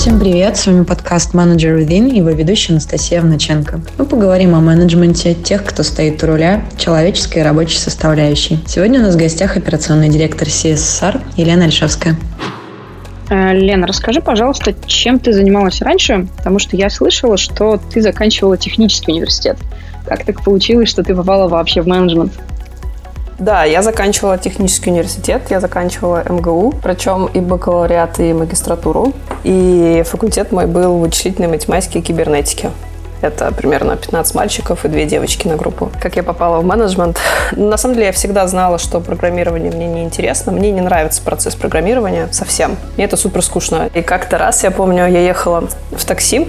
Всем привет, с вами подкаст Manager Within и его ведущая Анастасия Внученко. Мы поговорим о менеджменте, тех, кто стоит у руля, человеческой и рабочей составляющей. Сегодня у нас в гостях операционный директор CSR Елена Альшевская. Э, Лена, расскажи, пожалуйста, чем ты занималась раньше, потому что я слышала, что ты заканчивала технический университет. Как так получилось, что ты попала вообще в менеджмент? Да, я заканчивала технический университет, я заканчивала МГУ, причем и бакалавриат, и магистратуру. И факультет мой был в вычислительной математике и кибернетике. Это примерно 15 мальчиков и две девочки на группу. Как я попала в менеджмент? На самом деле я всегда знала, что программирование мне не интересно. Мне не нравится процесс программирования совсем. Мне это супер скучно. И как-то раз, я помню, я ехала в такси,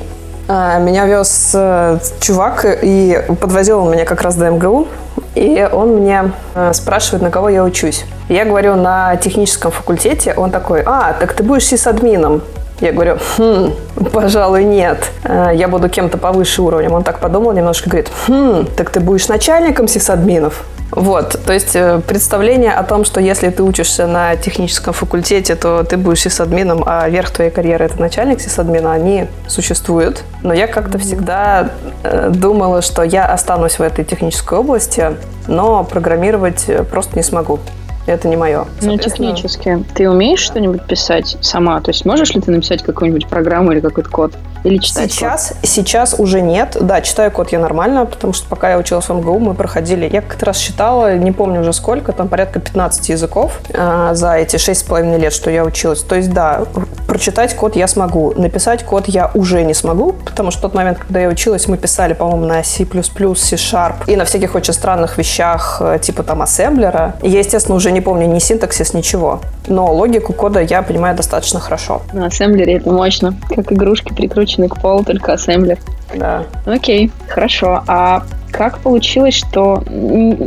а, меня вез э, чувак и подвозил он меня как раз до МГУ. И он мне э, спрашивает, на кого я учусь. Я говорю, на техническом факультете. Он такой, а, так ты будешь сисадмином. Я говорю, хм, пожалуй, нет. Э, я буду кем-то повыше уровнем. Он так подумал немножко, говорит, хм, так ты будешь начальником сисадминов. Вот, то есть э, представление о том, что если ты учишься на техническом факультете, то ты будешь сисадмином, а верх твоей карьеры это начальник сисадмина, они существуют. Но я как-то всегда э, думала, что я останусь в этой технической области, но программировать просто не смогу это не мое. Ну, технически. Ты умеешь что-нибудь писать сама? То есть можешь ли ты написать какую-нибудь программу или какой-то код? Или читать сейчас, код? Сейчас уже нет. Да, читаю код я нормально, потому что пока я училась в МГУ, мы проходили, я как-то раз считала, не помню уже сколько, там порядка 15 языков э, за эти 6,5 лет, что я училась. То есть, да, прочитать код я смогу. Написать код я уже не смогу, потому что в тот момент, когда я училась, мы писали, по-моему, на C++, C-Sharp и на всяких очень странных вещах, э, типа там ассемблера. Я, естественно, уже не помню ни синтаксис, ничего. Но логику кода я понимаю достаточно хорошо. На ассемблере это мощно. Как игрушки прикручены к полу, только ассемблер. Да. Окей, хорошо. А как получилось, что...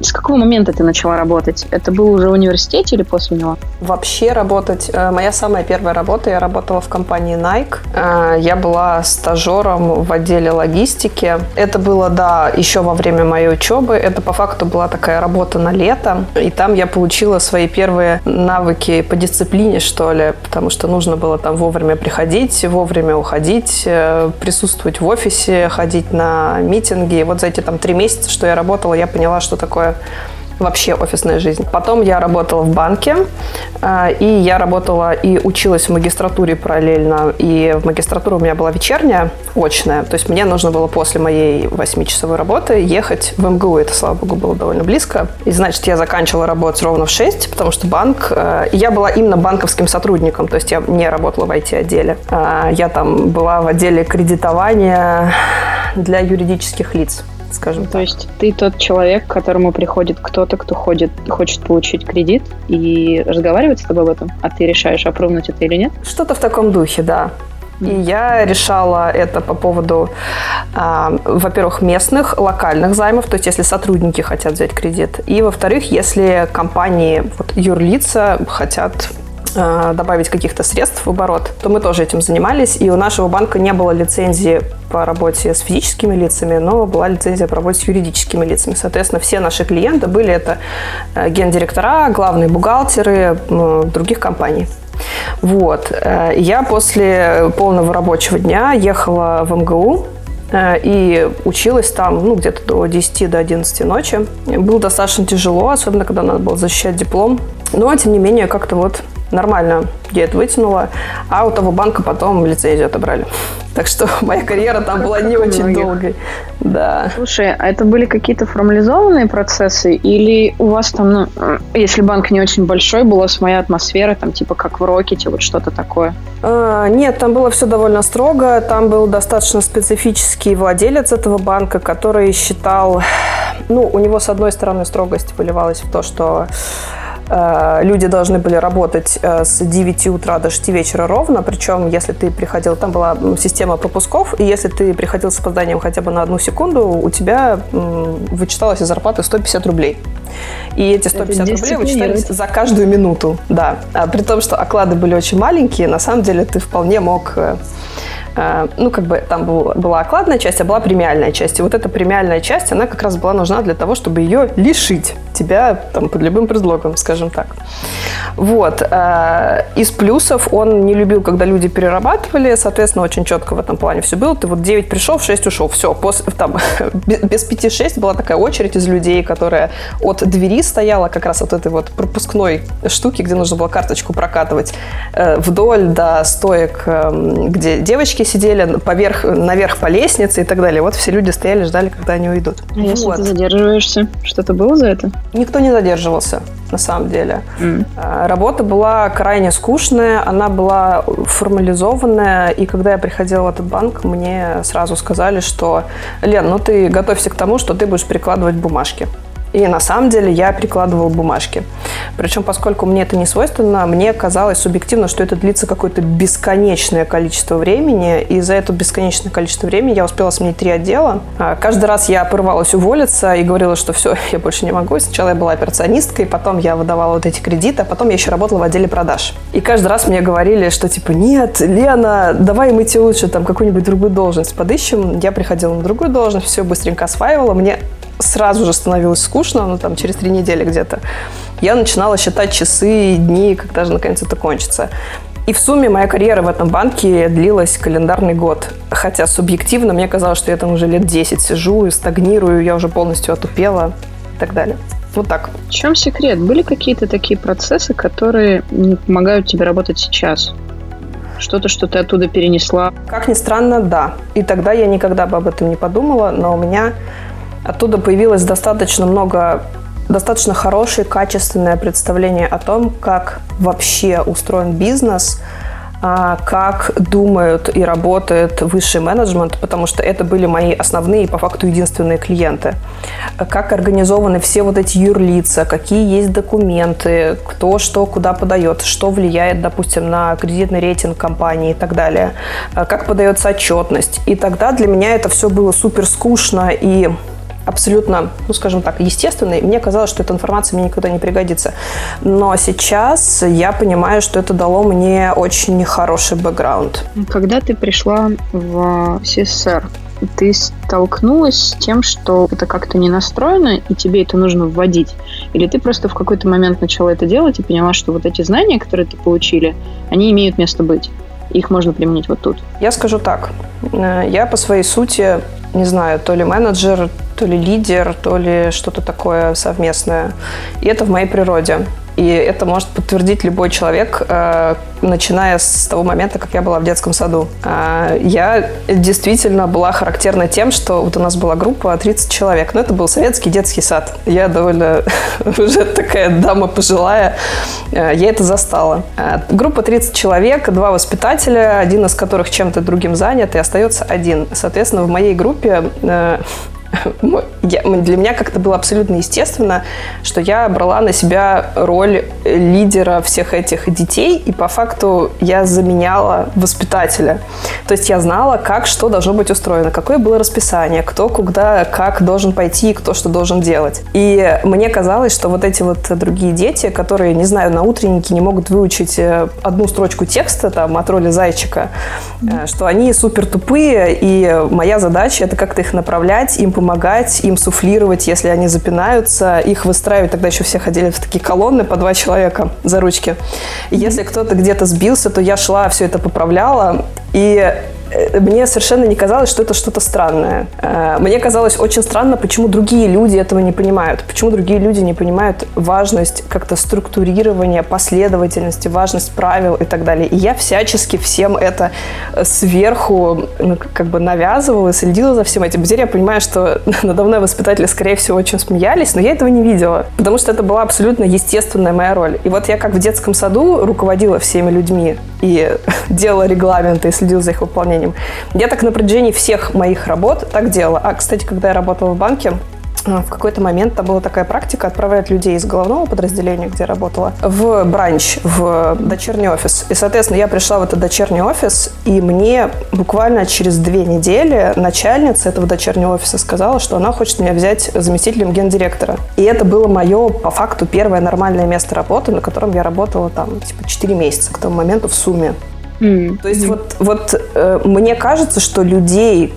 С какого момента ты начала работать? Это было уже в университете или после него? Вообще работать... Э, моя самая первая работа, я работала в компании Nike. Э, я была стажером в отделе логистики. Это было, да, еще во время моей учебы. Это по факту была такая работа на лето. И там я получила свои первые навыки по дисциплине, что ли, потому что нужно было там вовремя приходить, вовремя уходить, э, присутствовать в офисе, ходить на митинги. Вот за эти там три месяца, что я работала, я поняла, что такое вообще офисная жизнь. Потом я работала в банке, э, и я работала и училась в магистратуре параллельно. И в магистратуре у меня была вечерняя, очная. То есть мне нужно было после моей восьмичасовой работы ехать в МГУ. Это, слава богу, было довольно близко. И, значит, я заканчивала работать ровно в 6, потому что банк... Э, я была именно банковским сотрудником, то есть я не работала в IT-отделе. Э, я там была в отделе кредитования для юридических лиц скажем То так. есть ты тот человек, к которому приходит кто-то, кто ходит, хочет получить кредит и разговаривать с тобой об этом, а ты решаешь, опровнуть это или нет? Что-то в таком духе, да. И я решала это по поводу, э, во-первых, местных, локальных займов, то есть если сотрудники хотят взять кредит, и, во-вторых, если компании, вот, юрлица хотят добавить каких-то средств в оборот, то мы тоже этим занимались. И у нашего банка не было лицензии по работе с физическими лицами, но была лицензия по работе с юридическими лицами. Соответственно, все наши клиенты были это э, гендиректора, главные бухгалтеры других компаний. Вот. Э, я после полного рабочего дня ехала в МГУ, и училась там ну, где-то до 10 до 11 ночи. Было достаточно тяжело, особенно когда надо было защищать диплом. Но, тем не менее, как-то вот нормально я это вытянула, а у того банка потом лицензию отобрали. Так что моя карьера там была не очень долгой. Да. Слушай, а это были какие-то формализованные процессы или у вас там, ну, если банк не очень большой, была своя атмосфера, там типа как в Рокете, вот что-то такое? А, нет, там было все довольно строго. Там был достаточно специфический владелец этого банка, который считал, ну, у него с одной стороны строгость выливалась в то, что Э, люди должны были работать э, с 9 утра до 6 вечера ровно, причем если ты приходил, там была система пропусков, и если ты приходил с опозданием хотя бы на одну секунду, у тебя вычиталась из зарплаты 150 рублей. И эти 150 рублей вычитались за каждую минуту, да. А при том, что оклады были очень маленькие, на самом деле ты вполне мог э, ну, как бы там был, была окладная часть, а была премиальная часть. И вот эта премиальная часть, она как раз была нужна для того, чтобы ее лишить тебя там под любым предлогом, скажем так. Вот. Э, из плюсов он не любил, когда люди перерабатывали, соответственно, очень четко в этом плане все было. Ты вот 9 пришел, в 6 ушел, все. После, там, без 5-6 была такая очередь из людей, которая от двери стояла, как раз от этой вот пропускной штуки, где нужно было карточку прокатывать, э, вдоль до стоек, эм, где девочки сидели, поверх, наверх по лестнице и так далее. Вот все люди стояли, ждали, когда они уйдут. А вот. если ты задерживаешься, что-то было за это? Никто не задерживался на самом деле. Mm. Работа была крайне скучная, она была формализованная, и когда я приходила в этот банк, мне сразу сказали, что Лен, ну ты готовься к тому, что ты будешь прикладывать бумажки. И на самом деле я прикладывала бумажки. Причем, поскольку мне это не свойственно, мне казалось субъективно, что это длится какое-то бесконечное количество времени. И за это бесконечное количество времени я успела сменить три отдела. А, каждый раз я порывалась уволиться и говорила, что все, я больше не могу. Сначала я была операционисткой, потом я выдавала вот эти кредиты, а потом я еще работала в отделе продаж. И каждый раз мне говорили, что типа, нет, Лена, давай мы тебе лучше там какую-нибудь другую должность подыщем. Я приходила на другую должность, все быстренько осваивала. Мне сразу же становилось скучно, ну, там, через три недели где-то, я начинала считать часы и дни, когда же наконец это кончится. И в сумме моя карьера в этом банке длилась календарный год. Хотя субъективно мне казалось, что я там уже лет 10 сижу и стагнирую, я уже полностью отупела и так далее. Вот так. В чем секрет? Были какие-то такие процессы, которые не помогают тебе работать сейчас? Что-то, что ты оттуда перенесла? Как ни странно, да. И тогда я никогда бы об этом не подумала, но у меня Оттуда появилось достаточно много достаточно хорошее, качественное представление о том, как вообще устроен бизнес, а, как думают и работает высший менеджмент, потому что это были мои основные и по факту единственные клиенты. Как организованы все вот эти юрлица, какие есть документы, кто что куда подает, что влияет, допустим, на кредитный рейтинг компании и так далее, как подается отчетность. И тогда для меня это все было супер скучно и абсолютно, ну, скажем так, естественной. Мне казалось, что эта информация мне никогда не пригодится. Но сейчас я понимаю, что это дало мне очень хороший бэкграунд. Когда ты пришла в СССР, ты столкнулась с тем, что это как-то не настроено, и тебе это нужно вводить? Или ты просто в какой-то момент начала это делать и поняла, что вот эти знания, которые ты получили, они имеют место быть? Их можно применить вот тут? Я скажу так. Э, я по своей сути не знаю, то ли менеджер, то ли лидер, то ли что-то такое совместное. И это в моей природе. И это может подтвердить любой человек, э, начиная с того момента, как я была в детском саду. Э, я действительно была характерна тем, что вот у нас была группа 30 человек, но это был советский детский сад. Я довольно уже такая дама пожилая, э, я это застала. Группа 30 человек, два воспитателя, один из которых чем-то другим занят, и остается один. Соответственно, в моей группе я, для меня как-то было абсолютно естественно, что я брала на себя роль лидера всех этих детей, и по факту я заменяла воспитателя. То есть я знала, как что должно быть устроено, какое было расписание, кто куда, как должен пойти, кто что должен делать. И мне казалось, что вот эти вот другие дети, которые, не знаю, на утреннике не могут выучить э, одну строчку текста там от роли зайчика, mm-hmm. что они супер тупые, и моя задача это как-то их направлять, им помогать помогать, им суфлировать, если они запинаются, их выстраивать. Тогда еще все ходили в такие колонны по два человека за ручки. И если кто-то где-то сбился, то я шла, все это поправляла. И мне совершенно не казалось, что это что-то странное. Э, мне казалось очень странно, почему другие люди этого не понимают. Почему другие люди не понимают важность как-то структурирования, последовательности, важность правил и так далее. И я всячески всем это э, сверху ну, как бы навязывала следила за всем этим. Теперь я понимаю, что надо мной воспитатели, скорее всего, очень смеялись, но я этого не видела, потому что это была абсолютно естественная моя роль. И вот я как в детском саду руководила всеми людьми и делала регламенты и следила за их выполнением, временем. Я так на протяжении всех моих работ так делала. А, кстати, когда я работала в банке, а, в какой-то момент там была такая практика отправлять людей из головного подразделения, где я работала, в бранч, в дочерний офис. И, соответственно, я пришла в этот дочерний офис, и мне буквально через две недели начальница этого дочернего офиса сказала, что она хочет меня взять заместителем гендиректора. И это было мое, по факту, первое нормальное место работы, на котором я работала там, типа, 4 месяца к тому моменту в сумме. Mm. То есть mm. вот, вот э, мне кажется, что людей,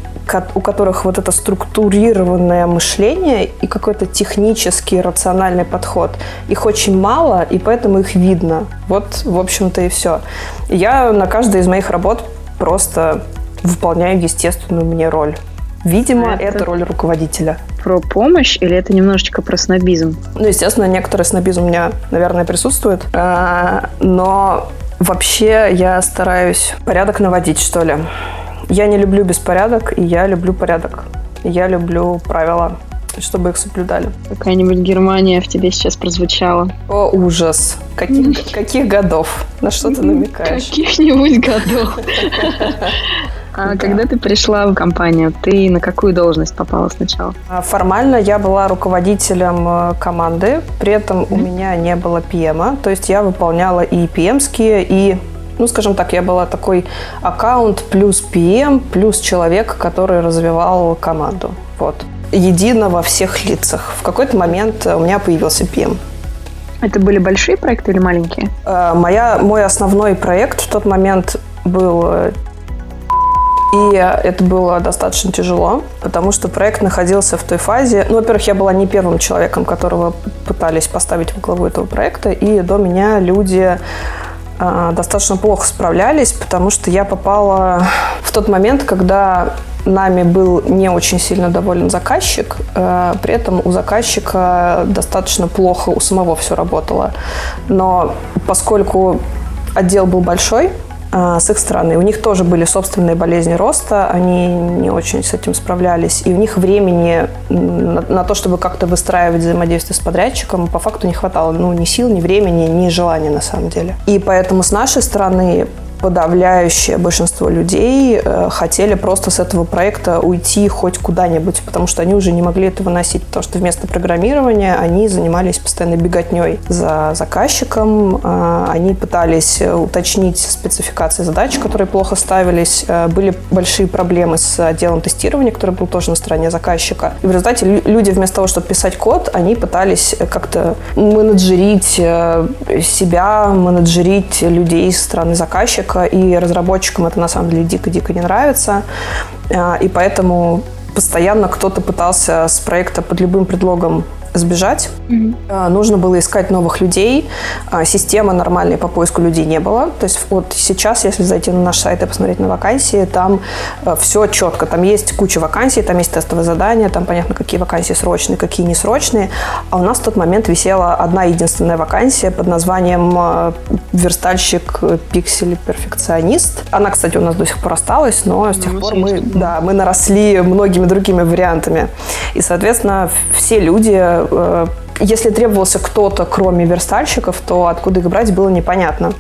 у которых вот это структурированное мышление и какой-то технический рациональный подход. Их очень мало, и поэтому их видно. Вот, в общем-то, и все. Я на каждой из моих работ просто выполняю естественную мне роль. Видимо, это... это роль руководителя. Про помощь или это немножечко про снобизм? Ну, естественно, некоторый снобизм у меня, наверное, присутствует. А, но вообще я стараюсь порядок наводить, что ли. Я не люблю беспорядок, и я люблю порядок. Я люблю правила чтобы их соблюдали. Какая-нибудь Германия в тебе сейчас прозвучала. О, ужас. Каких, каких годов? На что ты намекаешь? Каких-нибудь годов. А да. когда ты пришла в компанию, ты на какую должность попала сначала? А, формально я была руководителем э, команды, при этом mm-hmm. у меня не было PM, то есть я выполняла и PM-ские, и ну, скажем так, я была такой аккаунт плюс PM, плюс человек, который развивал команду. Вот. Едино во всех лицах. В какой-то момент у меня появился PM. Это были большие проекты или маленькие? Э, моя, мой основной проект в тот момент был э, и это было достаточно тяжело, потому что проект находился в той фазе... Ну, во-первых, я была не первым человеком, которого пытались поставить в главу этого проекта, и до меня люди э, достаточно плохо справлялись, потому что я попала в тот момент, когда нами был не очень сильно доволен заказчик, э, при этом у заказчика достаточно плохо у самого все работало. Но поскольку отдел был большой, а, с их стороны. У них тоже были собственные болезни роста, они не очень с этим справлялись, и у них времени на, на то, чтобы как-то выстраивать взаимодействие с подрядчиком, по факту не хватало ну, ни сил, ни времени, ни желания на самом деле. И поэтому с нашей стороны подавляющее большинство людей э, хотели просто с этого проекта уйти хоть куда-нибудь, потому что они уже не могли это выносить, потому что вместо программирования они занимались постоянно беготней за заказчиком, э, они пытались уточнить спецификации задач, которые плохо ставились, э, были большие проблемы с отделом тестирования, который был тоже на стороне заказчика. И в результате люди вместо того, чтобы писать код, они пытались как-то менеджерить себя, менеджерить людей со стороны заказчика, человека, и разработчикам это на самом деле дико-дико не нравится. А, и поэтому постоянно кто-то пытался с проекта под любым предлогом сбежать. Mm-hmm. Нужно было искать новых людей. А, системы нормальной по поиску людей не было. То есть вот сейчас, если зайти на наш сайт и посмотреть на вакансии, там а, все четко. Там есть куча вакансий, там есть тестовые задания, там понятно, какие вакансии срочные, какие несрочные. А у нас в тот момент висела одна единственная вакансия под названием верстальщик пиксель перфекционист. Она, кстати, у нас до сих пор осталась, но с тех ну, пор мы, да, мы наросли многими другими вариантами. И, соответственно, все люди если требовался кто-то, кроме верстальщиков, то откуда их брать было непонятно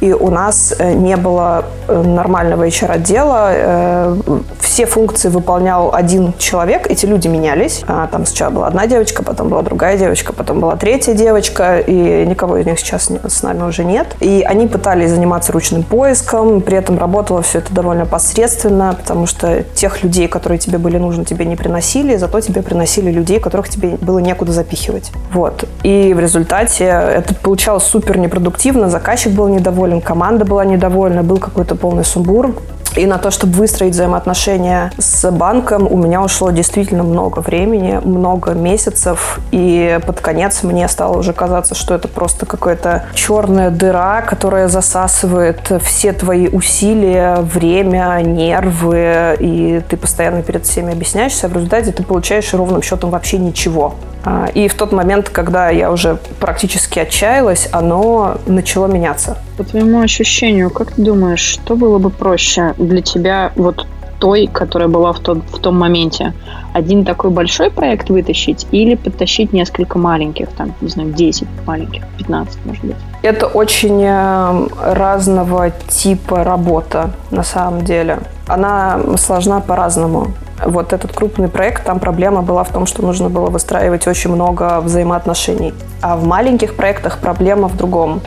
и у нас э, не было э, нормального HR-отдела. Э, все функции выполнял один человек, эти люди менялись. А, там сначала была одна девочка, потом была другая девочка, потом была третья девочка, и никого из них сейчас с нами уже нет. И они пытались заниматься ручным поиском, при этом работало все это довольно посредственно, потому что тех людей, которые тебе были нужны, тебе не приносили, зато тебе приносили людей, которых тебе было некуда запихивать. Вот. И в результате это получалось супер непродуктивно, заказчик был недоволен, недоволен, команда была недовольна, был какой-то полный сумбур. И на то, чтобы выстроить взаимоотношения с банком, у меня ушло действительно много времени, много месяцев. И под конец мне стало уже казаться, что это просто какая-то черная дыра, которая засасывает все твои усилия, время, нервы. И ты постоянно перед всеми объясняешься, а в результате ты получаешь ровным счетом вообще ничего. А, и в тот момент, когда я уже практически отчаялась, оно начало меняться. По твоему ощущению, как ты думаешь, что было бы проще для тебя вот той, которая была в, тот, в том моменте? Один такой большой проект вытащить или подтащить несколько маленьких, там, не знаю, 10 маленьких, 15, может быть? Это очень э, разного типа работа на самом деле. Она сложна по-разному вот этот крупный проект, там проблема была в том, что нужно было выстраивать очень много взаимоотношений. А в маленьких проектах проблема в другом.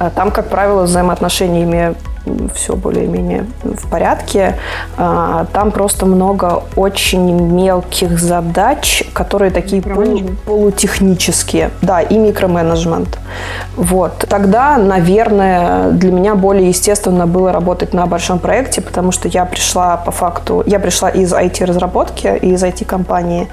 Э, там, как правило, взаимоотношениями все более-менее в порядке. А, там просто много очень мелких задач, которые такие полу, полутехнические. Да, и микроменеджмент. Вот. Тогда, наверное, для меня более естественно было работать на большом проекте, потому что я пришла по факту, я пришла из IT-разработки, из IT-компании,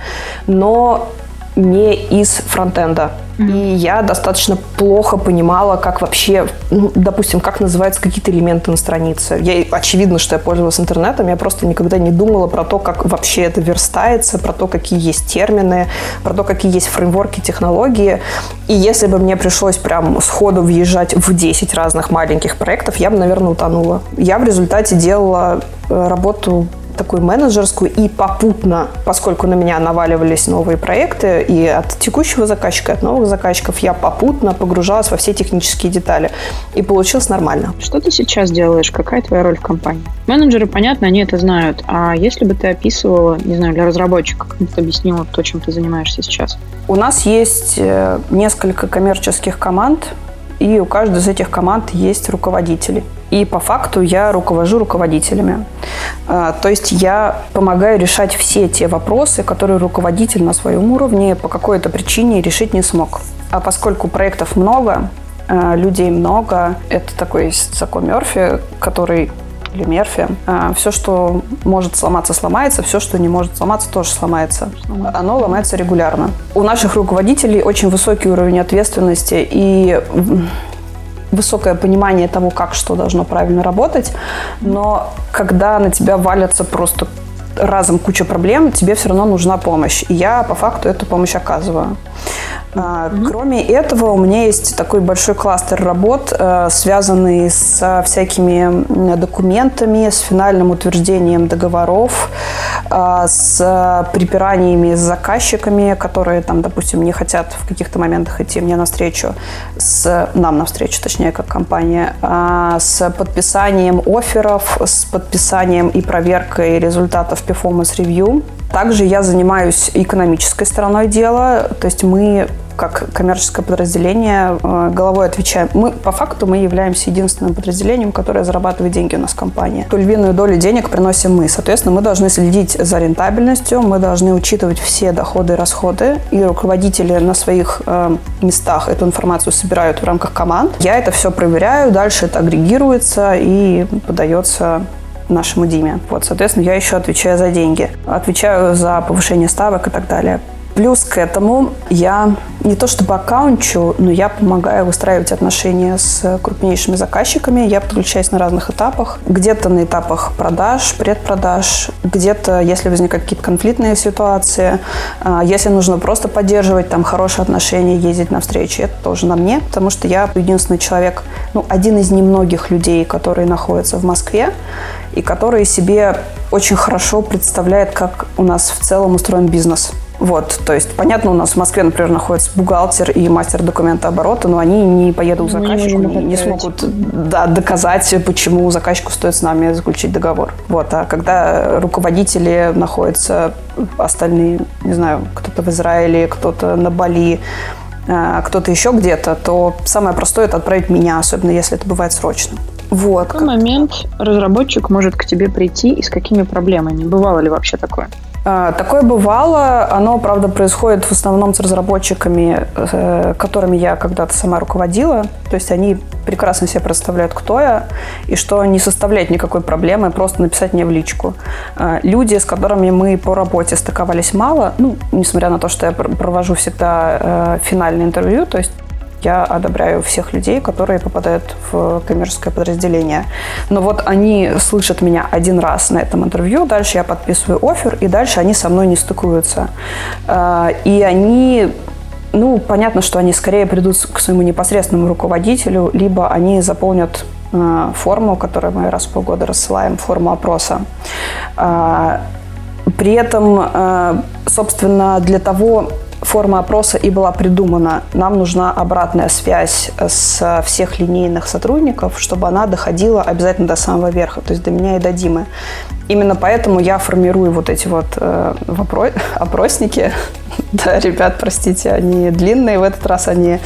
но не из фронтенда. Mm-hmm. И я достаточно плохо понимала, как вообще, ну, допустим, как называются какие-то элементы на странице. Я, очевидно, что я пользовалась интернетом, я просто никогда не думала про то, как вообще это верстается, про то, какие есть термины, про то, какие есть фреймворки, технологии. И если бы мне пришлось прям сходу въезжать в 10 разных маленьких проектов, я бы, наверное, утонула. Я в результате делала э, работу такую менеджерскую и попутно, поскольку на меня наваливались новые проекты и от текущего заказчика, и от новых заказчиков, я попутно погружалась во все технические детали. И получилось нормально. Что ты сейчас делаешь? Какая твоя роль в компании? Менеджеры, понятно, они это знают. А если бы ты описывала, не знаю, для разработчика, как ты объяснила то, чем ты занимаешься сейчас? У нас есть э, несколько коммерческих команд, и у каждой из этих команд есть руководители. И по факту я руковожу руководителями. А, то есть я помогаю решать все те вопросы, которые руководитель на своем уровне по какой-то причине решить не смог. А поскольку проектов много, а, людей много, это такой закон Мерфи, который или Мерфи. А, все, что может сломаться, сломается. Все, что не может сломаться, тоже сломается. Оно ломается регулярно. У наших руководителей очень высокий уровень ответственности и высокое понимание того, как что должно правильно работать, но когда на тебя валятся просто разом куча проблем, тебе все равно нужна помощь. И я по факту эту помощь оказываю. Mm-hmm. Кроме этого, у меня есть такой большой кластер работ, э, связанный с всякими документами, с финальным утверждением договоров, э, с припираниями с заказчиками, которые там, допустим, не хотят в каких-то моментах идти мне навстречу, с нам навстречу, точнее, как компания, с подписанием офферов, с подписанием и проверкой результатов performance review. Также я занимаюсь экономической стороной дела, то есть мы как коммерческое подразделение э, головой отвечаем. Мы, по факту, мы являемся единственным подразделением, которое зарабатывает деньги у нас в компании. Ту львиную долю денег приносим мы. Соответственно, мы должны следить за рентабельностью, мы должны учитывать все доходы и расходы, и руководители на своих э, местах эту информацию собирают в рамках команд. Я это все проверяю, дальше это агрегируется и подается нашему Диме. Вот, соответственно, я еще отвечаю за деньги, отвечаю за повышение ставок и так далее. Плюс к этому я не то чтобы аккаунчу, но я помогаю выстраивать отношения с крупнейшими заказчиками. Я подключаюсь на разных этапах. Где-то на этапах продаж, предпродаж, где-то, если возникают какие-то конфликтные ситуации, а, если нужно просто поддерживать там хорошие отношения, ездить на встречи, это тоже на мне, потому что я единственный человек, ну, один из немногих людей, которые находятся в Москве и которые себе очень хорошо представляют, как у нас в целом устроен бизнес. Вот, то есть, понятно, у нас в Москве, например, находится бухгалтер и мастер документа оборота, но они не поедут к заказчику, не, не смогут да, доказать, почему заказчику стоит с нами заключить договор. Вот, а когда руководители находятся остальные, не знаю, кто-то в Израиле, кто-то на Бали, а, кто-то еще где-то, то самое простое это отправить меня, особенно если это бывает срочно. Вот. В какой момент разработчик может к тебе прийти и с какими проблемами? Бывало ли вообще такое? А, такое бывало. Оно, правда, происходит в основном с разработчиками, э, которыми я когда-то сама руководила. То есть они прекрасно себе представляют, кто я, и что не составляет никакой проблемы просто написать мне в личку. А, люди, с которыми мы по работе стыковались мало, ну, несмотря на то, что я провожу всегда э, финальное интервью, то есть я одобряю всех людей, которые попадают в коммерческое подразделение. Но вот они слышат меня один раз на этом интервью, дальше я подписываю офер, и дальше они со мной не стыкуются. А, и они ну, понятно, что они скорее придут к своему непосредственному руководителю, либо они заполнят а, форму, которую мы раз в полгода рассылаем, форму опроса. А, при этом, собственно, для того, форма опроса и была придумана. Нам нужна обратная связь с всех линейных сотрудников, чтобы она доходила обязательно до самого верха, то есть до меня и до Димы. Именно поэтому я формирую вот эти вот э, вопро- опросники. да, ребят, простите, они длинные в этот раз, они...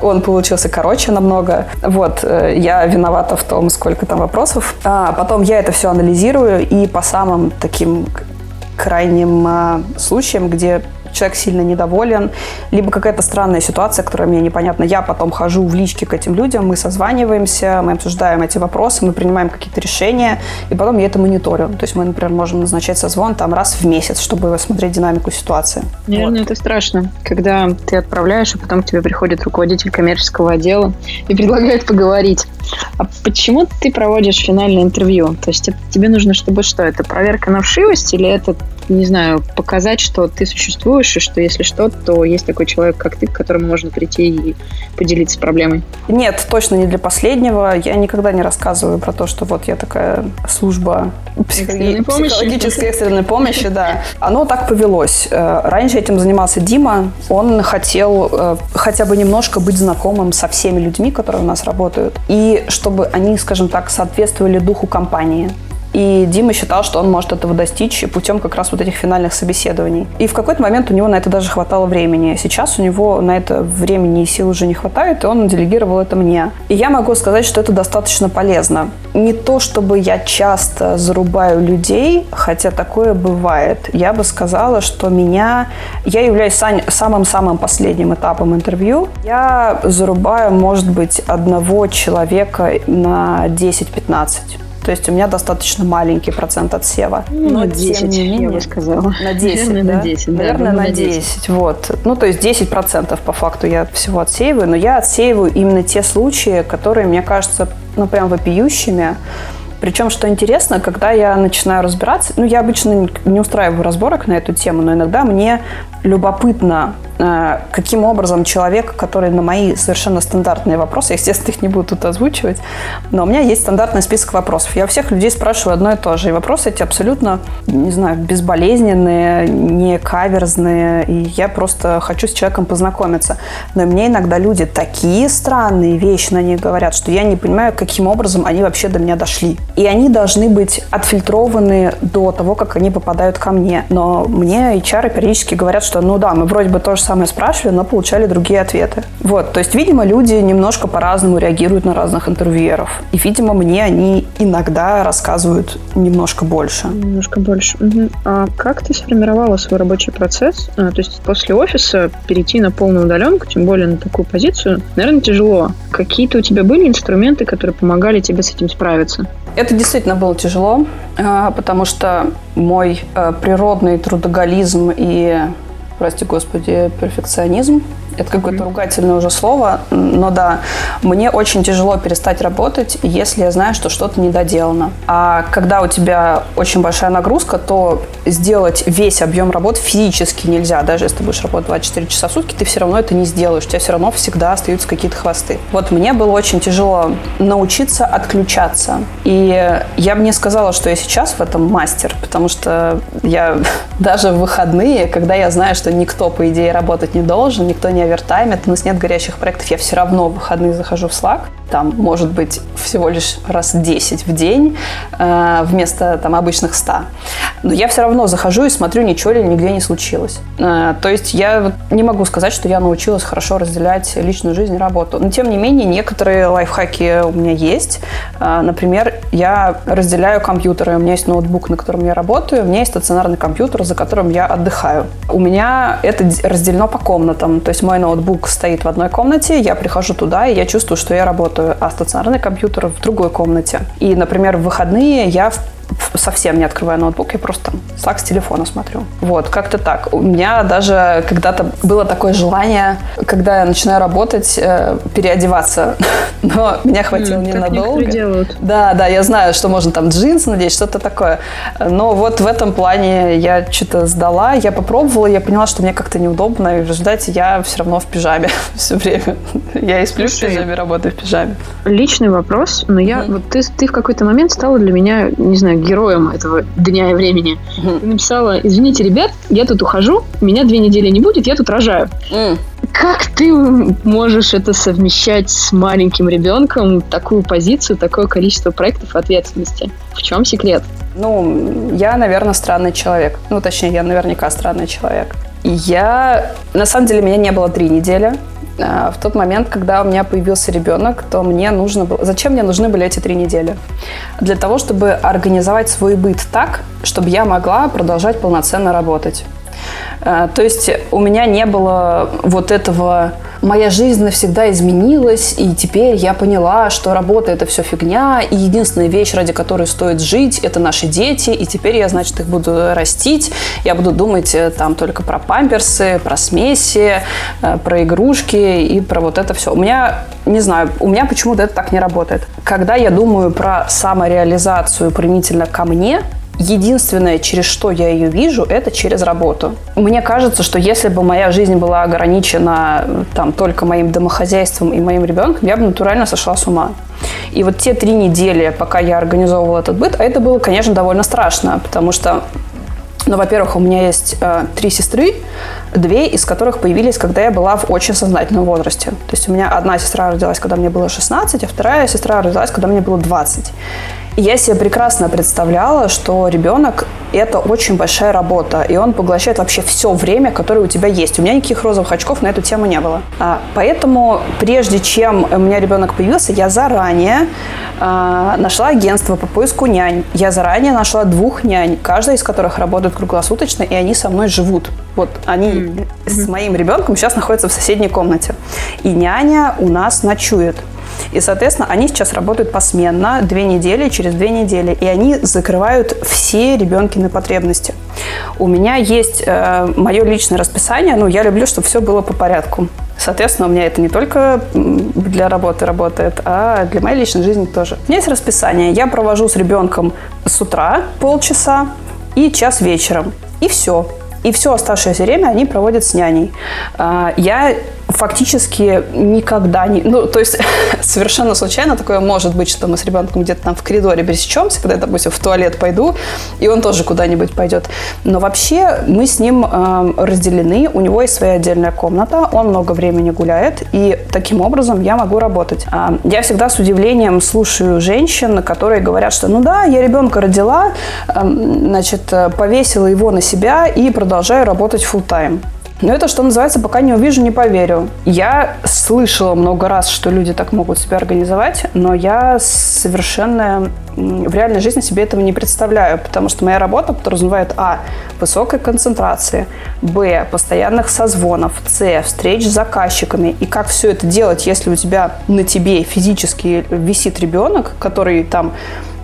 Он получился короче намного. Вот, э, я виновата в том, сколько там вопросов. А потом я это все анализирую и по самым таким крайним э, случаям, где человек сильно недоволен, либо какая-то странная ситуация, которая мне непонятна. Я потом хожу в личке к этим людям, мы созваниваемся, мы обсуждаем эти вопросы, мы принимаем какие-то решения, и потом я это мониторю. То есть мы, например, можем назначать созвон там раз в месяц, чтобы смотреть динамику ситуации. Наверное, вот. это страшно, когда ты отправляешь, а потом к тебе приходит руководитель коммерческого отдела и предлагает поговорить. А почему ты проводишь финальное интервью? То есть тебе нужно, чтобы что? Это проверка на вшивость или это, не знаю, показать, что ты существуешь и что если что, то есть такой человек, как ты, к которому можно прийти и поделиться проблемой? Нет, точно не для последнего. Я никогда не рассказываю про то, что вот я такая служба психологи- психологической экстренной помощи, да. Оно так повелось. Э, раньше этим занимался Дима. Он хотел э, хотя бы немножко быть знакомым со всеми людьми, которые у нас работают. И чтобы они, скажем так, соответствовали духу компании. И Дима считал, что он может этого достичь путем как раз вот этих финальных собеседований. И в какой-то момент у него на это даже хватало времени. Сейчас у него на это времени и сил уже не хватает, и он делегировал это мне. И я могу сказать, что это достаточно полезно. Не то, чтобы я часто зарубаю людей, хотя такое бывает. Я бы сказала, что меня... Я являюсь самым-самым последним этапом интервью. Я зарубаю, может быть, одного человека на 10-15. То есть у меня достаточно маленький процент отсева. Ну, Но на 10, тем не менее, я бы сказала. На 10, Наверное, да? на 10, Наверное, да, на 10. 10. Вот. Ну, то есть 10 процентов по факту я всего отсеиваю, но я отсеиваю именно те случаи, которые, мне кажется, ну, прям вопиющими. Причем, что интересно, когда я начинаю разбираться, ну, я обычно не устраиваю разборок на эту тему, но иногда мне любопытно, э, каким образом человек, который на мои совершенно стандартные вопросы, естественно, их не буду тут озвучивать, но у меня есть стандартный список вопросов. Я у всех людей спрашиваю одно и то же. И вопросы эти абсолютно, не знаю, безболезненные, не каверзные. И я просто хочу с человеком познакомиться. Но мне иногда люди такие странные вещи на них говорят, что я не понимаю, каким образом они вообще до меня дошли. И они должны быть отфильтрованы до того, как они попадают ко мне. Но мне HR периодически говорят, что ну да, мы вроде бы то же самое спрашивали, но получали другие ответы. Вот, то есть, видимо, люди немножко по-разному реагируют на разных интервьюеров. И, видимо, мне они иногда рассказывают немножко больше. Немножко больше. Угу. А как ты сформировала свой рабочий процесс? А, то есть после офиса перейти на полную удаленку, тем более на такую позицию, наверное, тяжело. Какие-то у тебя были инструменты, которые помогали тебе с этим справиться? Это действительно было тяжело, а, потому что мой э, природный трудоголизм и прости господи, перфекционизм. Это какое-то ругательное уже слово, но да, мне очень тяжело перестать работать, если я знаю, что что-то недоделано. А когда у тебя очень большая нагрузка, то сделать весь объем работы физически нельзя. Даже если ты будешь работать 24 часа в сутки, ты все равно это не сделаешь. У тебя все равно всегда остаются какие-то хвосты. Вот мне было очень тяжело научиться отключаться. И я бы не сказала, что я сейчас в этом мастер, потому что я даже в выходные, когда я знаю, что никто, по идее, работать не должен, никто не овертаймит, у нас нет горящих проектов, я все равно в выходные захожу в Slack, там, может быть, всего лишь раз 10 в день э, вместо там обычных 100. Но я все равно захожу и смотрю, ничего ли нигде не случилось. Э, то есть я не могу сказать, что я научилась хорошо разделять личную жизнь и работу. Но, тем не менее, некоторые лайфхаки у меня есть. Э, например, я разделяю компьютеры. У меня есть ноутбук, на котором я работаю, у меня есть стационарный компьютер, за которым я отдыхаю. У меня это разделено по комнатам. То есть мой ноутбук стоит в одной комнате, я прихожу туда, и я чувствую, что я работаю а стационарный компьютер в другой комнате. И, например, в выходные я совсем не открываю ноутбук, я просто Slack с телефона смотрю. Вот, как-то так. У меня даже когда-то было такое желание, когда я начинаю работать, э, переодеваться. Но меня хватило mm, ненадолго. делают. Да, да, я знаю, что можно там джинсы надеть, что-то такое. Но вот в этом плане я что-то сдала, я попробовала, я поняла, что мне как-то неудобно, и в результате я все равно в пижаме все время. Я и сплю Слушай, в пижаме, работаю в пижаме. Личный вопрос, но я, вот ты, ты в какой-то момент стала для меня, не знаю, героем этого дня и времени. Ты написала, извините, ребят, я тут ухожу, меня две недели не будет, я тут рожаю. Как ты можешь это совмещать с маленьким ребенком, такую позицию, такое количество проектов ответственности? В чем секрет? Ну, я, наверное, странный человек. Ну, точнее, я наверняка странный человек. Я... На самом деле, меня не было три недели. А, в тот момент, когда у меня появился ребенок, то мне нужно было... Зачем мне нужны были эти три недели? Для того, чтобы организовать свой быт так, чтобы я могла продолжать полноценно работать. А, то есть у меня не было вот этого моя жизнь навсегда изменилась, и теперь я поняла, что работа – это все фигня, и единственная вещь, ради которой стоит жить – это наши дети, и теперь я, значит, их буду растить, я буду думать э, там только про памперсы, про смеси, э, про игрушки и про вот это все. У меня, не знаю, у меня почему-то это так не работает. Когда я думаю про самореализацию применительно ко мне – Единственное, через что я ее вижу, это через работу. Мне кажется, что если бы моя жизнь была ограничена там, только моим домохозяйством и моим ребенком, я бы натурально сошла с ума. И вот те три недели, пока я организовывала этот быт, а это было, конечно, довольно страшно, потому что ну, во-первых, у меня есть э, три сестры, две из которых появились, когда я была в очень сознательном возрасте. То есть у меня одна сестра родилась, когда мне было 16, а вторая сестра родилась, когда мне было 20 я себе прекрасно представляла, что ребенок – это очень большая работа, и он поглощает вообще все время, которое у тебя есть. У меня никаких розовых очков на эту тему не было. А, поэтому, прежде чем у меня ребенок появился, я заранее а, нашла агентство по поиску нянь. Я заранее нашла двух нянь, каждая из которых работает круглосуточно, и они со мной живут. Вот они mm-hmm. с моим ребенком сейчас находятся в соседней комнате. И няня у нас ночует. И, соответственно, они сейчас работают посменно, две недели, через две недели, и они закрывают все ребенкины потребности. У меня есть э, мое личное расписание, ну, я люблю, чтобы все было по порядку. Соответственно, у меня это не только для работы работает, а для моей личной жизни тоже. У меня есть расписание. Я провожу с ребенком с утра полчаса и час вечером. И все. И все оставшееся время они проводят с няней. А, я фактически никогда не... Ну, то есть совершенно случайно такое может быть, что мы с ребенком где-то там в коридоре пересечемся, когда я, допустим, в туалет пойду, и он тоже куда-нибудь пойдет. Но вообще мы с ним э, разделены, у него есть своя отдельная комната, он много времени гуляет, и таким образом я могу работать. Э, я всегда с удивлением слушаю женщин, которые говорят, что ну да, я ребенка родила, э, значит, повесила его на себя и продолжаю работать full time. Но это, что называется, пока не увижу, не поверю. Я слышала много раз, что люди так могут себя организовать, но я совершенно в реальной жизни себе этого не представляю, потому что моя работа подразумевает а. высокой концентрации, б. постоянных созвонов, с. встреч с заказчиками. И как все это делать, если у тебя на тебе физически висит ребенок, который там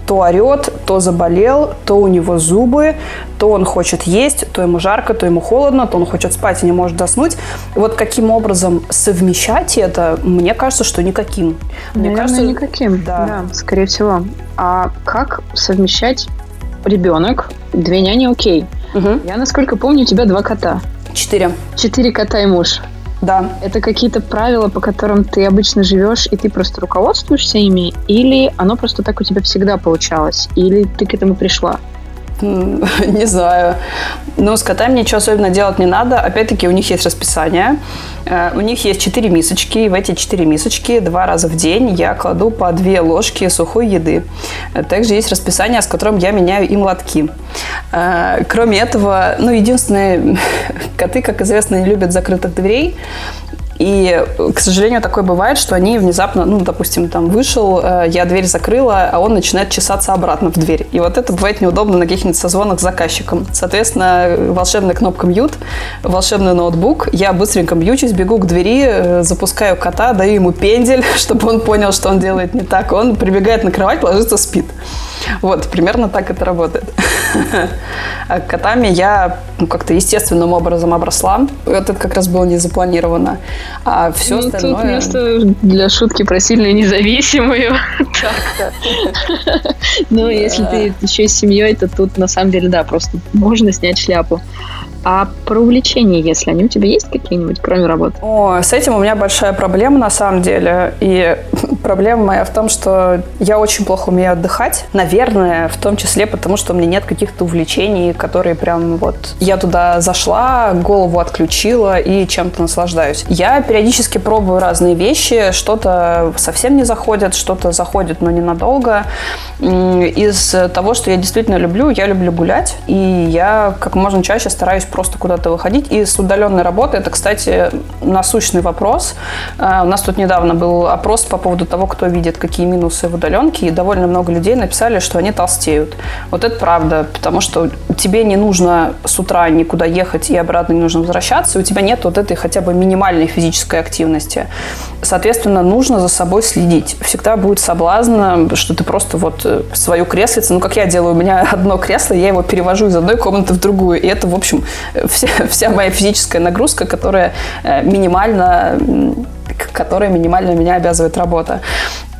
то орет, то заболел, то у него зубы, то он хочет есть, то ему жарко, то ему холодно, то он хочет спать и не может заснуть. Вот каким образом совмещать это, мне кажется, что никаким. Мне Наверное, кажется, никаким, да. да, скорее всего. А как совмещать ребенок, две няни, окей. Угу. Я, насколько помню, у тебя два кота. Четыре. Четыре кота и муж. Да. Это какие-то правила, по которым ты обычно живешь, и ты просто руководствуешься ими, или оно просто так у тебя всегда получалось, или ты к этому пришла? Не знаю. Но с котами ничего особенно делать не надо. Опять-таки, у них есть расписание. Э, у них есть четыре мисочки. И в эти четыре мисочки два раза в день я кладу по две ложки сухой еды. Э, также есть расписание, с которым я меняю им лотки. Э, кроме этого, ну, единственное, коты, как известно, не любят закрытых дверей. И, к сожалению, такое бывает, что они внезапно, ну, допустим, там вышел, э, я дверь закрыла, а он начинает чесаться обратно в дверь. И вот это бывает неудобно на каких-нибудь созвонах с заказчиком. Соответственно, волшебная кнопка мьют, волшебный ноутбук, я быстренько мьючусь, бегу к двери, э, запускаю кота, даю ему пендель, чтобы он понял, что он делает не так. Он прибегает на кровать, ложится, спит. Вот, примерно так это работает. А котами я ну, как-то естественным образом обросла. Это как раз было не запланировано. А все ну, остальное... Тут место для шутки про сильно независимую. Но если ты еще с семьей, то тут на самом деле, да, просто можно снять шляпу. А про увлечения, если они у тебя есть какие-нибудь, кроме работы? О, с этим у меня большая проблема на самом деле. И Проблема моя в том, что я очень плохо умею отдыхать. Наверное, в том числе потому, что у меня нет каких-то увлечений, которые прям вот... Я туда зашла, голову отключила и чем-то наслаждаюсь. Я периодически пробую разные вещи. Что-то совсем не заходит, что-то заходит, но ненадолго. Из того, что я действительно люблю, я люблю гулять. И я как можно чаще стараюсь просто куда-то выходить. И с удаленной работы, это, кстати, насущный вопрос. А, у нас тут недавно был опрос по поводу того, кто видит какие минусы в удаленке, и довольно много людей написали, что они толстеют. Вот это правда, потому что тебе не нужно с утра никуда ехать и обратно не нужно возвращаться, у тебя нет вот этой хотя бы минимальной физической активности. Соответственно, нужно за собой следить. Всегда будет соблазн, что ты просто вот э, свою креслице, ну, как я делаю, у меня одно кресло, я его перевожу из одной комнаты в другую, и это, в общем, вся, вся моя физическая нагрузка, которая э, минимально которая минимально меня обязывает работа.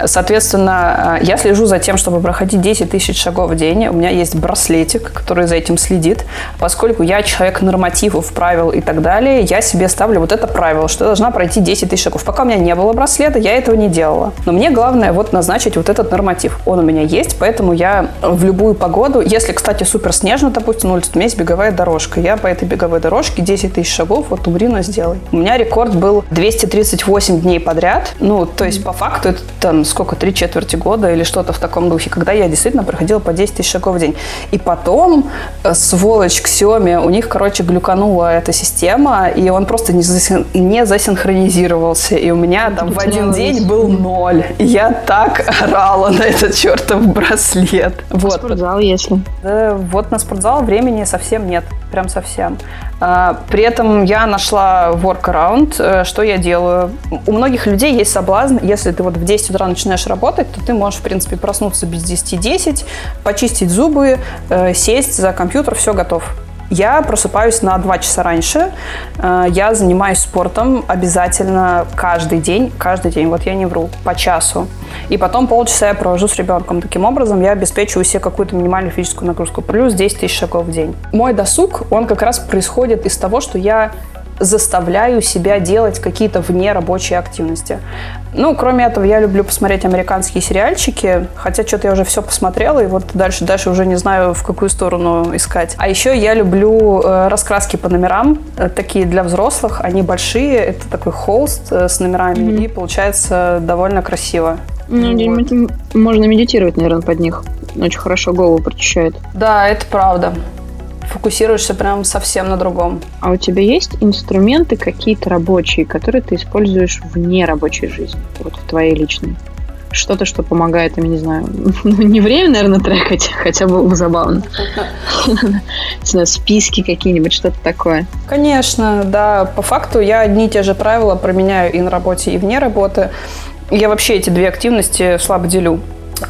Соответственно, э, я слежу за тем, чтобы проходить 10 тысяч шагов в день. У меня есть браслетик, который за этим следит. Поскольку я человек нормативов, правил и так далее, я себе ставлю вот это правило, что я должна пройти 10 тысяч шагов. Пока у меня не было браслета, я этого не делала. Но мне главное вот назначить вот этот норматив. Он у меня есть, поэтому я в любую погоду, если, кстати, супер снежно, допустим, на улице, у меня есть беговая дорожка. Я по этой беговой дорожке 10 тысяч шагов вот умрину сделай. У меня рекорд был 238 дней подряд. Ну, то есть, по факту, это там сколько, три четверти года или что-то в таком духе, когда я действительно проходила по 10 тысяч шагов в день. И потом, э, сволочь Xiaomi, у них, короче, глюканула эта система, и он просто не, засин... не засинхронизировался. И у меня там в один день был ноль. И я так орала на этот чертов браслет. Вот. Спортзал, если. Да, вот на спортзал времени совсем нет. Прям совсем. А, при этом я нашла workaround. Э, что я делаю? У многих людей есть соблазн, если ты вот в 10 утра начинаешь работать, то ты можешь, в принципе, проснуться без 10-10, почистить зубы, э, сесть за компьютер, все готов. Я просыпаюсь на 2 часа раньше. Э, я занимаюсь спортом обязательно каждый день. Каждый день, вот я не вру, по часу. И потом полчаса я провожу с ребенком. Таким образом, я обеспечиваю себе какую-то минимальную физическую нагрузку. Плюс 10 тысяч шагов в день. Мой досуг, он как раз происходит из того, что я заставляю себя делать какие-то вне рабочие активности. Ну, кроме этого, я люблю посмотреть американские сериальчики, хотя что-то я уже все посмотрела, и вот дальше, дальше уже не знаю, в какую сторону искать. А еще я люблю э, раскраски по номерам, э, такие для взрослых, они большие, это такой холст э, с номерами, mm-hmm. и получается довольно красиво. Ну, вот. можно медитировать, наверное, под них. Очень хорошо голову прочищает. Да, это правда фокусируешься прям совсем на другом. А у тебя есть инструменты какие-то рабочие, которые ты используешь вне рабочей жизни, вот в твоей личной? Что-то, что помогает, я не знаю, ну, не время, наверное, трекать, хотя было бы забавно. Не знаю, списки какие-нибудь, что-то такое. Конечно, да. По факту я одни и те же правила променяю и на работе, и вне работы. Я вообще эти две активности слабо делю.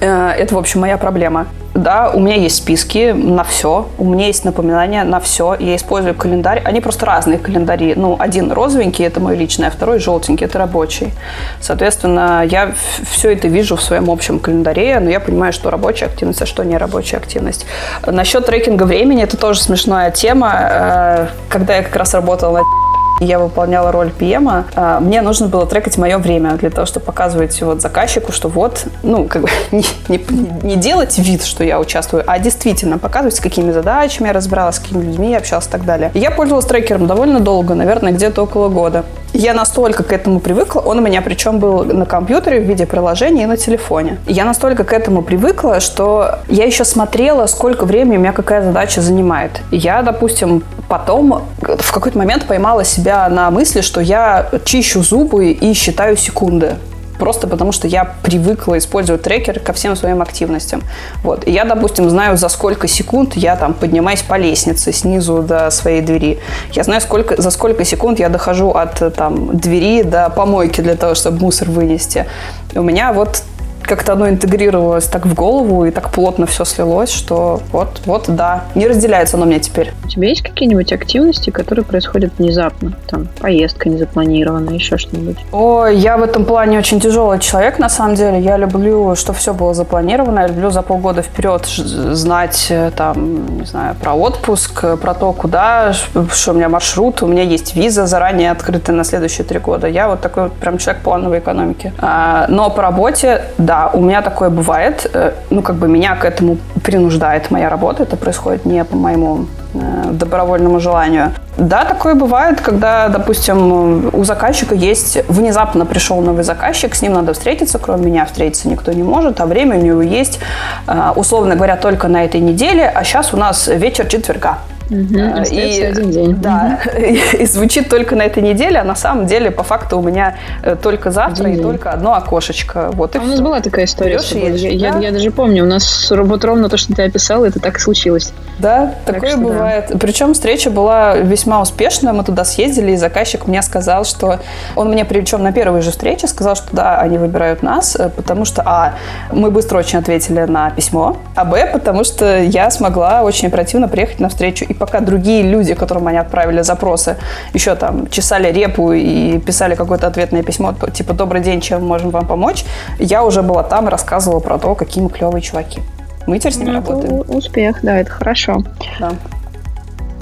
Э, это, в общем, моя проблема. Да, у меня есть списки на все, у меня есть напоминания на все, я использую календарь. Они просто разные календари. Ну, один розовенький – это мой личный, а второй желтенький – это рабочий. Соответственно, я все это вижу в своем общем календаре, но я понимаю, что рабочая активность, а что не рабочая активность. Насчет трекинга времени – это тоже смешная тема. Э, когда я как раз работала на я выполняла роль ПМа, а, мне нужно было трекать мое время для того, чтобы показывать вот заказчику, что вот, ну, как бы не, не, не делать вид, что я участвую, а действительно показывать, с какими задачами я разбиралась, с какими людьми я общалась и так далее. Я пользовалась трекером довольно долго, наверное, где-то около года. Я настолько к этому привыкла, он у меня причем был на компьютере в виде приложения и на телефоне. Я настолько к этому привыкла, что я еще смотрела, сколько времени у меня какая задача занимает. Я, допустим, потом в какой-то момент поймала себя на мысли, что я чищу зубы и считаю секунды просто потому что я привыкла использовать трекер ко всем своим активностям. Вот. И я, допустим, знаю, за сколько секунд я там поднимаюсь по лестнице снизу до своей двери. Я знаю, сколько, за сколько секунд я дохожу от там, двери до помойки для того, чтобы мусор вынести. У меня вот как-то оно интегрировалось так в голову и так плотно все слилось, что вот, вот, да, не разделяется оно мне теперь. У тебя есть какие-нибудь активности, которые происходят внезапно? Там, поездка незапланированная, еще что-нибудь? О, я в этом плане очень тяжелый человек, на самом деле. Я люблю, что все было запланировано. Я люблю за полгода вперед знать, э, там, не знаю, про отпуск, про то, куда, что у меня маршрут, у меня есть виза заранее открытая на следующие три года. Я вот такой вот прям человек плановой экономики. А, но по работе, да, у меня такое бывает. Э, ну, как бы меня к этому принуждает моя работа. Это происходит не по моему э, добровольному желанию. Да, такое бывает, когда, допустим, у заказчика есть, внезапно пришел новый заказчик, с ним надо встретиться, кроме меня встретиться никто не может, а время у него есть, э, условно говоря, только на этой неделе, а сейчас у нас вечер четверга. Угу, и, один день. Да, угу. и, и звучит только на этой неделе, а на самом деле, по факту, у меня э, только завтра один и день. только одно окошечко. Вот, а у нас была такая история. С тобой. Я, да? я, я даже помню, у нас вот ровно то, что ты описала, это так и случилось. Да, так такое бывает. Да. Причем встреча была весьма успешная. Мы туда съездили, и заказчик мне сказал, что он мне, причем на первой же встрече, сказал, что да, они выбирают нас, э, потому что, а, мы быстро очень ответили на письмо, а, б, потому что я смогла очень оперативно приехать на встречу. И пока другие люди, которым они отправили запросы, еще там чесали репу и писали какое-то ответное письмо, типа «Добрый день, чем можем вам помочь?», я уже была там и рассказывала про то, какие мы клевые чуваки. Мы теперь с ними ну, работаем. Успех, да, это хорошо. Да.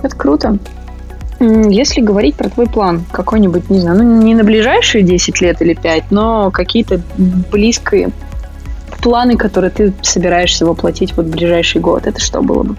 Это круто. Если говорить про твой план, какой-нибудь, не знаю, ну не на ближайшие 10 лет или 5, но какие-то близкие планы, которые ты собираешься воплотить вот в ближайший год, это что было бы?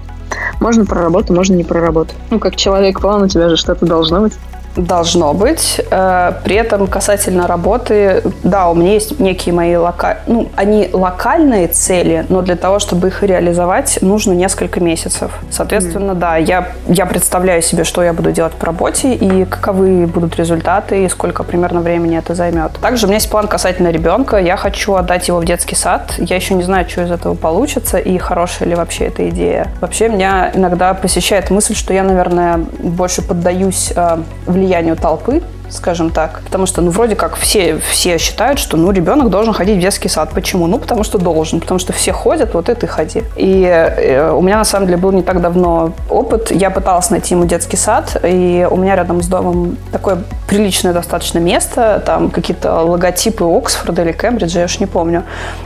Можно про работу, можно не про работу. Ну, как человек-план, у тебя же что-то должно быть. Должно быть. Э, при этом касательно работы, да, у меня есть некие мои локальные, ну, они локальные цели, но для того, чтобы их реализовать, нужно несколько месяцев. Соответственно, mm. да, я, я представляю себе, что я буду делать по работе и каковы будут результаты и сколько примерно времени это займет. Также у меня есть план касательно ребенка. Я хочу отдать его в детский сад. Я еще не знаю, что из этого получится и хорошая ли вообще эта идея. Вообще меня иногда посещает мысль, что я, наверное, больше поддаюсь э, влиянию влиянию толпы, скажем так. Потому что, ну, вроде как все, все считают, что, ну, ребенок должен ходить в детский сад. Почему? Ну, потому что должен. Потому что все ходят, вот и ходи. И э, у меня, на самом деле, был не так давно опыт. Я пыталась найти ему детский сад, и у меня рядом с домом такое приличное достаточно место. Там какие-то логотипы Оксфорда или Кембриджа, я уж не помню.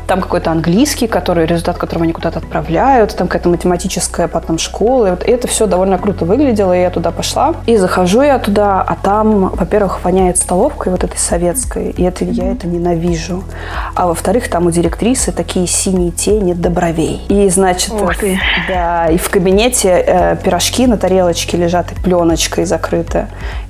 Там какой-то английский, который, результат которого они куда-то отправляют. Там какая-то математическая потом школа. И вот это все довольно круто выглядело, и я туда пошла. И захожу я туда, а там, во-первых, во-первых, воняет столовкой вот этой советской, и это я это ненавижу. А во-вторых, там у директрисы такие синие тени до бровей. И, значит, Ух ты. да, и в кабинете э, пирожки на тарелочке лежат и пленочкой закрыты.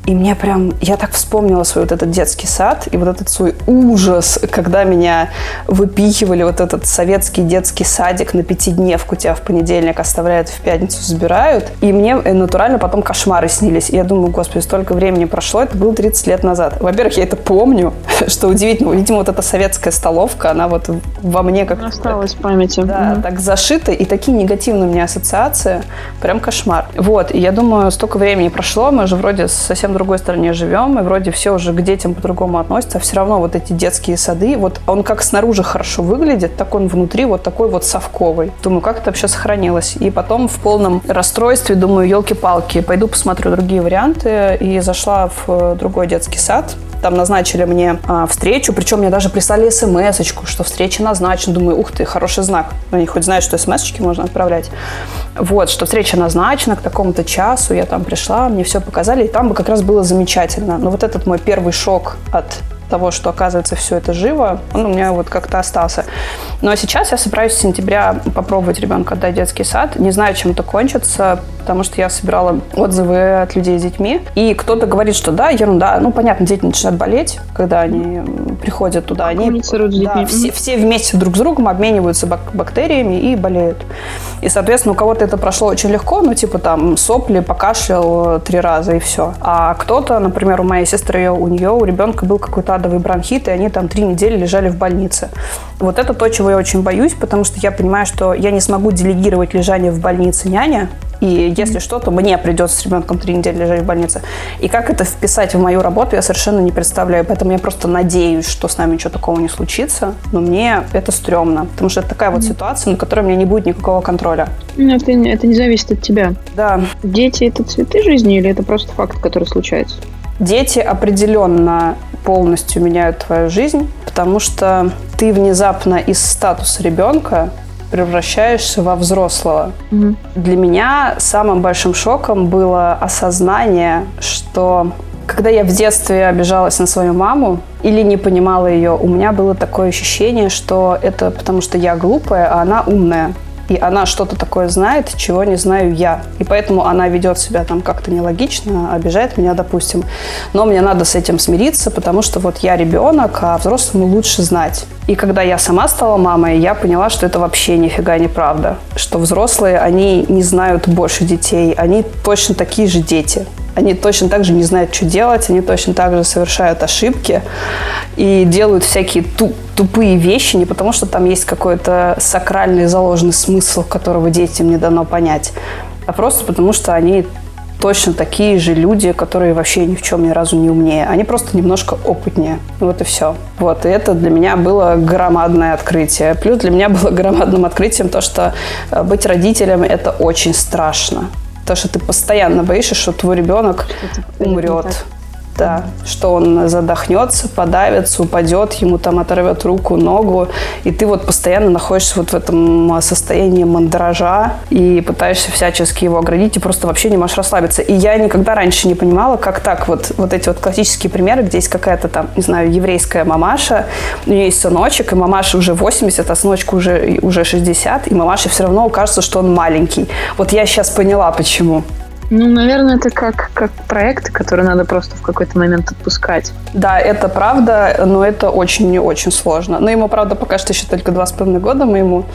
И мне прям, я так вспомнила свой вот этот детский сад и вот этот свой ужас, когда меня выпихивали вот этот советский детский садик на пятидневку, тебя в понедельник оставляют, в пятницу забирают. И мне э, натурально потом кошмары снились. И я думаю, господи, столько времени прошло, это было 30 лет назад. Во-первых, я это помню, что удивительно. Видимо, вот эта советская столовка, она вот во мне как Осталась в памяти. Да, угу. так зашита. И такие негативные у меня ассоциации. Прям кошмар. Вот, и я думаю, столько времени прошло, мы же вроде совсем другой стране живем, и вроде все уже к детям по-другому относятся, а все равно вот эти детские сады, вот он как снаружи хорошо выглядит, так он внутри вот такой вот совковый. Думаю, как это вообще сохранилось? И потом в полном расстройстве думаю, елки-палки, пойду посмотрю другие варианты, и зашла в э, другой детский сад, там назначили мне а, встречу, причем мне даже прислали смс что встреча назначена. Думаю, ух ты, хороший знак. Они хоть знают, что смс можно отправлять. Вот, что встреча назначена к такому-то часу. Я там пришла, мне все показали, и там бы как раз было замечательно. Но вот этот мой первый шок от того, что оказывается все это живо, он у меня вот как-то остался. Но сейчас я собираюсь с сентября попробовать ребенка отдать в детский сад. Не знаю, чем это кончится, потому что я собирала отзывы от людей с детьми. И кто-то говорит, что да, ерунда. Ну, понятно, дети начинают болеть, когда они приходят туда. Они да, все, все вместе друг с другом обмениваются бак- бактериями и болеют. И, соответственно, у кого-то это прошло очень легко, ну, типа там сопли, покашлял три раза и все. А кто-то, например, у моей сестры, у нее, у ребенка был какой-то адовый бронхит, и они там три недели лежали в больнице. Вот это то, чего я очень боюсь, потому что я понимаю, что я не смогу делегировать лежание в больнице няня, и если что, то мне придется с ребенком три недели лежать в больнице. И как это вписать в мою работу, я совершенно не представляю. Поэтому я просто надеюсь, что с нами ничего такого не случится. Но мне это стрёмно. Потому что это такая вот ситуация, на которой у меня не будет никакого контроля. Ну, это, это не зависит от тебя. Да. Дети – это цветы жизни или это просто факт, который случается? Дети определенно полностью меняют твою жизнь, потому что ты внезапно из статуса ребенка превращаешься во взрослого. Мгм. Для меня самым большим шоком было осознание, что когда я в детстве обижалась на свою маму или не понимала ее, у меня было такое ощущение, что это потому что я глупая, а она умная. И она что-то такое знает, чего не знаю я. И поэтому она ведет себя там как-то нелогично, обижает меня, допустим. Но мне надо с этим смириться, потому что вот я ребенок, а взрослому лучше знать. И когда я сама стала мамой, я поняла, что это вообще нифига не правда. Что взрослые, они не знают больше детей, они точно такие же дети. Они точно так же не знают, что делать, они точно так же совершают ошибки и делают всякие ту- тупые вещи не потому, что там есть какой-то сакральный заложенный смысл, которого детям не дано понять, а просто потому, что они точно такие же люди, которые вообще ни в чем ни разу не умнее. Они просто немножко опытнее. Вот и все. Вот. И это для меня было громадное открытие. Плюс для меня было громадным открытием то, что э, быть родителем – это очень страшно. То, что ты постоянно боишься, что твой ребенок не умрет. Да, что он задохнется, подавится, упадет, ему там оторвет руку, ногу, и ты вот постоянно находишься вот в этом а, состоянии мандража и пытаешься всячески его оградить и просто вообще не можешь расслабиться. И я никогда раньше не понимала, как так вот, вот эти вот классические примеры, где есть какая-то там, не знаю, еврейская мамаша, у нее есть сыночек, и мамаша уже 80, а сыночку уже, уже 60, и мамаше все равно кажется, что он маленький. Вот я сейчас поняла, почему. Ну, наверное, это как, как проекты, которые надо просто в какой-то момент отпускать. Да, это правда, но это очень и очень сложно. Но ему, правда, пока что еще только два с половиной года моему,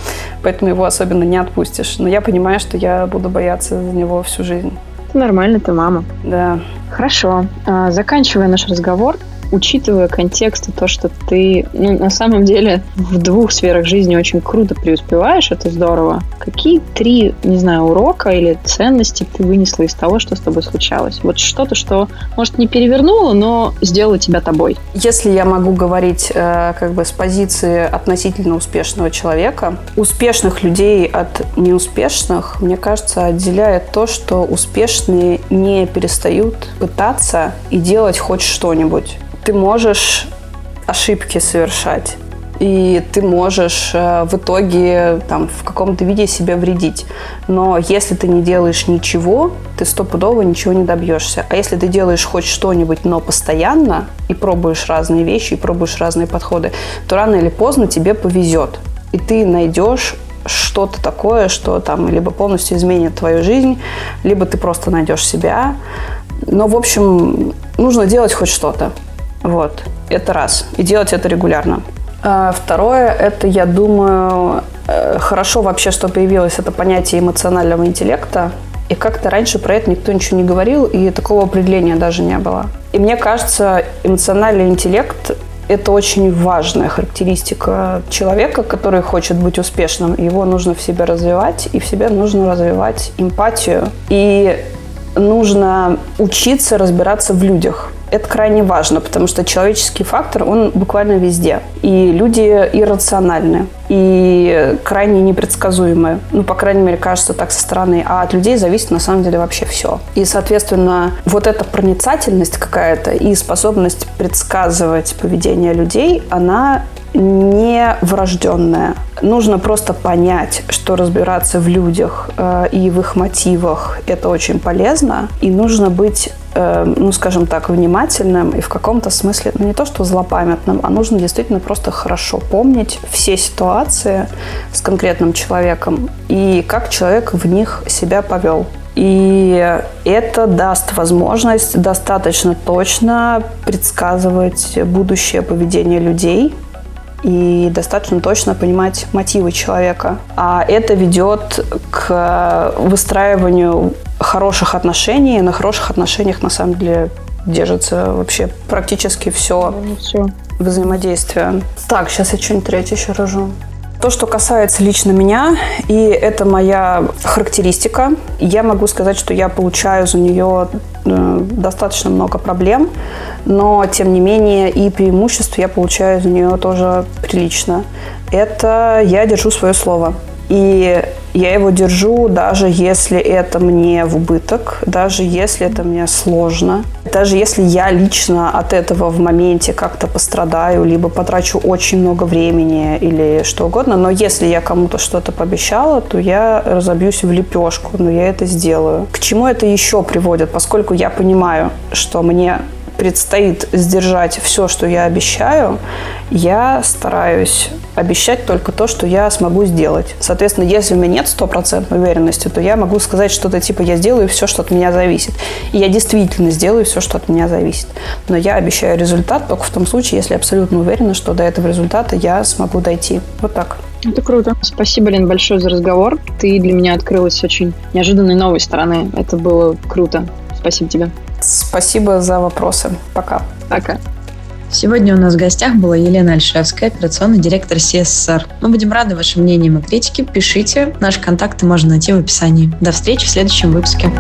поэтому его особенно не отпустишь. Но я понимаю, что я буду бояться за него всю жизнь. Нормально, ты мама. Да. Хорошо. А, Заканчивая наш разговор, учитывая контекст и то, что ты, ну, на самом деле, в двух сферах жизни очень круто преуспеваешь, это здорово. Какие три, не знаю, урока или ценности ты вынесла из того, что с тобой случалось? Вот что-то, что, может, не перевернуло, но сделало тебя тобой. Если я могу говорить э, как бы с позиции относительно успешного человека, успешных людей от неуспешных, мне кажется, отделяет то, что успешные не перестают пытаться и делать хоть что-нибудь. Ты можешь ошибки совершать, и ты можешь э, в итоге там, в каком-то виде себе вредить. Но если ты не делаешь ничего, ты стопудово ничего не добьешься. А если ты делаешь хоть что-нибудь, но постоянно, и пробуешь разные вещи, и пробуешь разные подходы, то рано или поздно тебе повезет. И ты найдешь что-то такое, что там либо полностью изменит твою жизнь, либо ты просто найдешь себя. Но, в общем, нужно делать хоть что-то. Вот. Это раз. И делать это регулярно. А Второе, это, я думаю, э, хорошо вообще, что появилось это понятие эмоционального интеллекта. И как-то раньше про это никто ничего не говорил, и такого определения даже не было. И мне кажется, эмоциональный интеллект – это очень важная характеристика человека, который хочет быть успешным. Его нужно в себе развивать, и в себе нужно развивать эмпатию. И нужно учиться разбираться в людях. Это крайне важно, потому что человеческий фактор, он буквально везде. И люди иррациональны, и крайне непредсказуемы. Ну, по крайней мере, кажется так со стороны. А от людей зависит на самом деле вообще все. И, соответственно, вот эта проницательность какая-то и способность предсказывать поведение людей, она не врожденная. Нужно просто понять, что разбираться в людях э, и в их мотивах это очень полезно. И нужно быть, э, ну, скажем так, внимательным и в каком-то смысле, ну, не то что злопамятным, а нужно действительно просто хорошо помнить все ситуации с конкретным человеком и как человек в них себя повел. И это даст возможность достаточно точно предсказывать будущее поведение людей, и достаточно точно понимать мотивы человека. А это ведет к выстраиванию хороших отношений. На хороших отношениях, на самом деле, держится вообще практически все. Ну, все. взаимодействия. Так, сейчас я что-нибудь третье еще рожу. То, что касается лично меня, и это моя характеристика, я могу сказать, что я получаю за нее э, достаточно много проблем, но тем не менее и преимуществ я получаю за нее тоже прилично. Это я держу свое слово. И я его держу, даже если это мне в убыток, даже если это мне сложно, даже если я лично от этого в моменте как-то пострадаю, либо потрачу очень много времени или что угодно, но если я кому-то что-то пообещала, то я разобьюсь в лепешку, но я это сделаю. К чему это еще приводит? Поскольку я понимаю, что мне предстоит сдержать все, что я обещаю, я стараюсь обещать только то, что я смогу сделать. Соответственно, если у меня нет стопроцентной уверенности, то я могу сказать что-то типа «я сделаю все, что от меня зависит». И я действительно сделаю все, что от меня зависит. Но я обещаю результат только в том случае, если абсолютно уверена, что до этого результата я смогу дойти. Вот так. Это круто. Спасибо, Лен, большое за разговор. Ты для меня открылась очень неожиданной новой стороны. Это было круто. Спасибо тебе. Спасибо за вопросы. Пока. Пока. Сегодня у нас в гостях была Елена Альшевская, операционный директор CSR. Мы будем рады вашим мнениям и критике. Пишите. Наши контакты можно найти в описании. До встречи в следующем выпуске.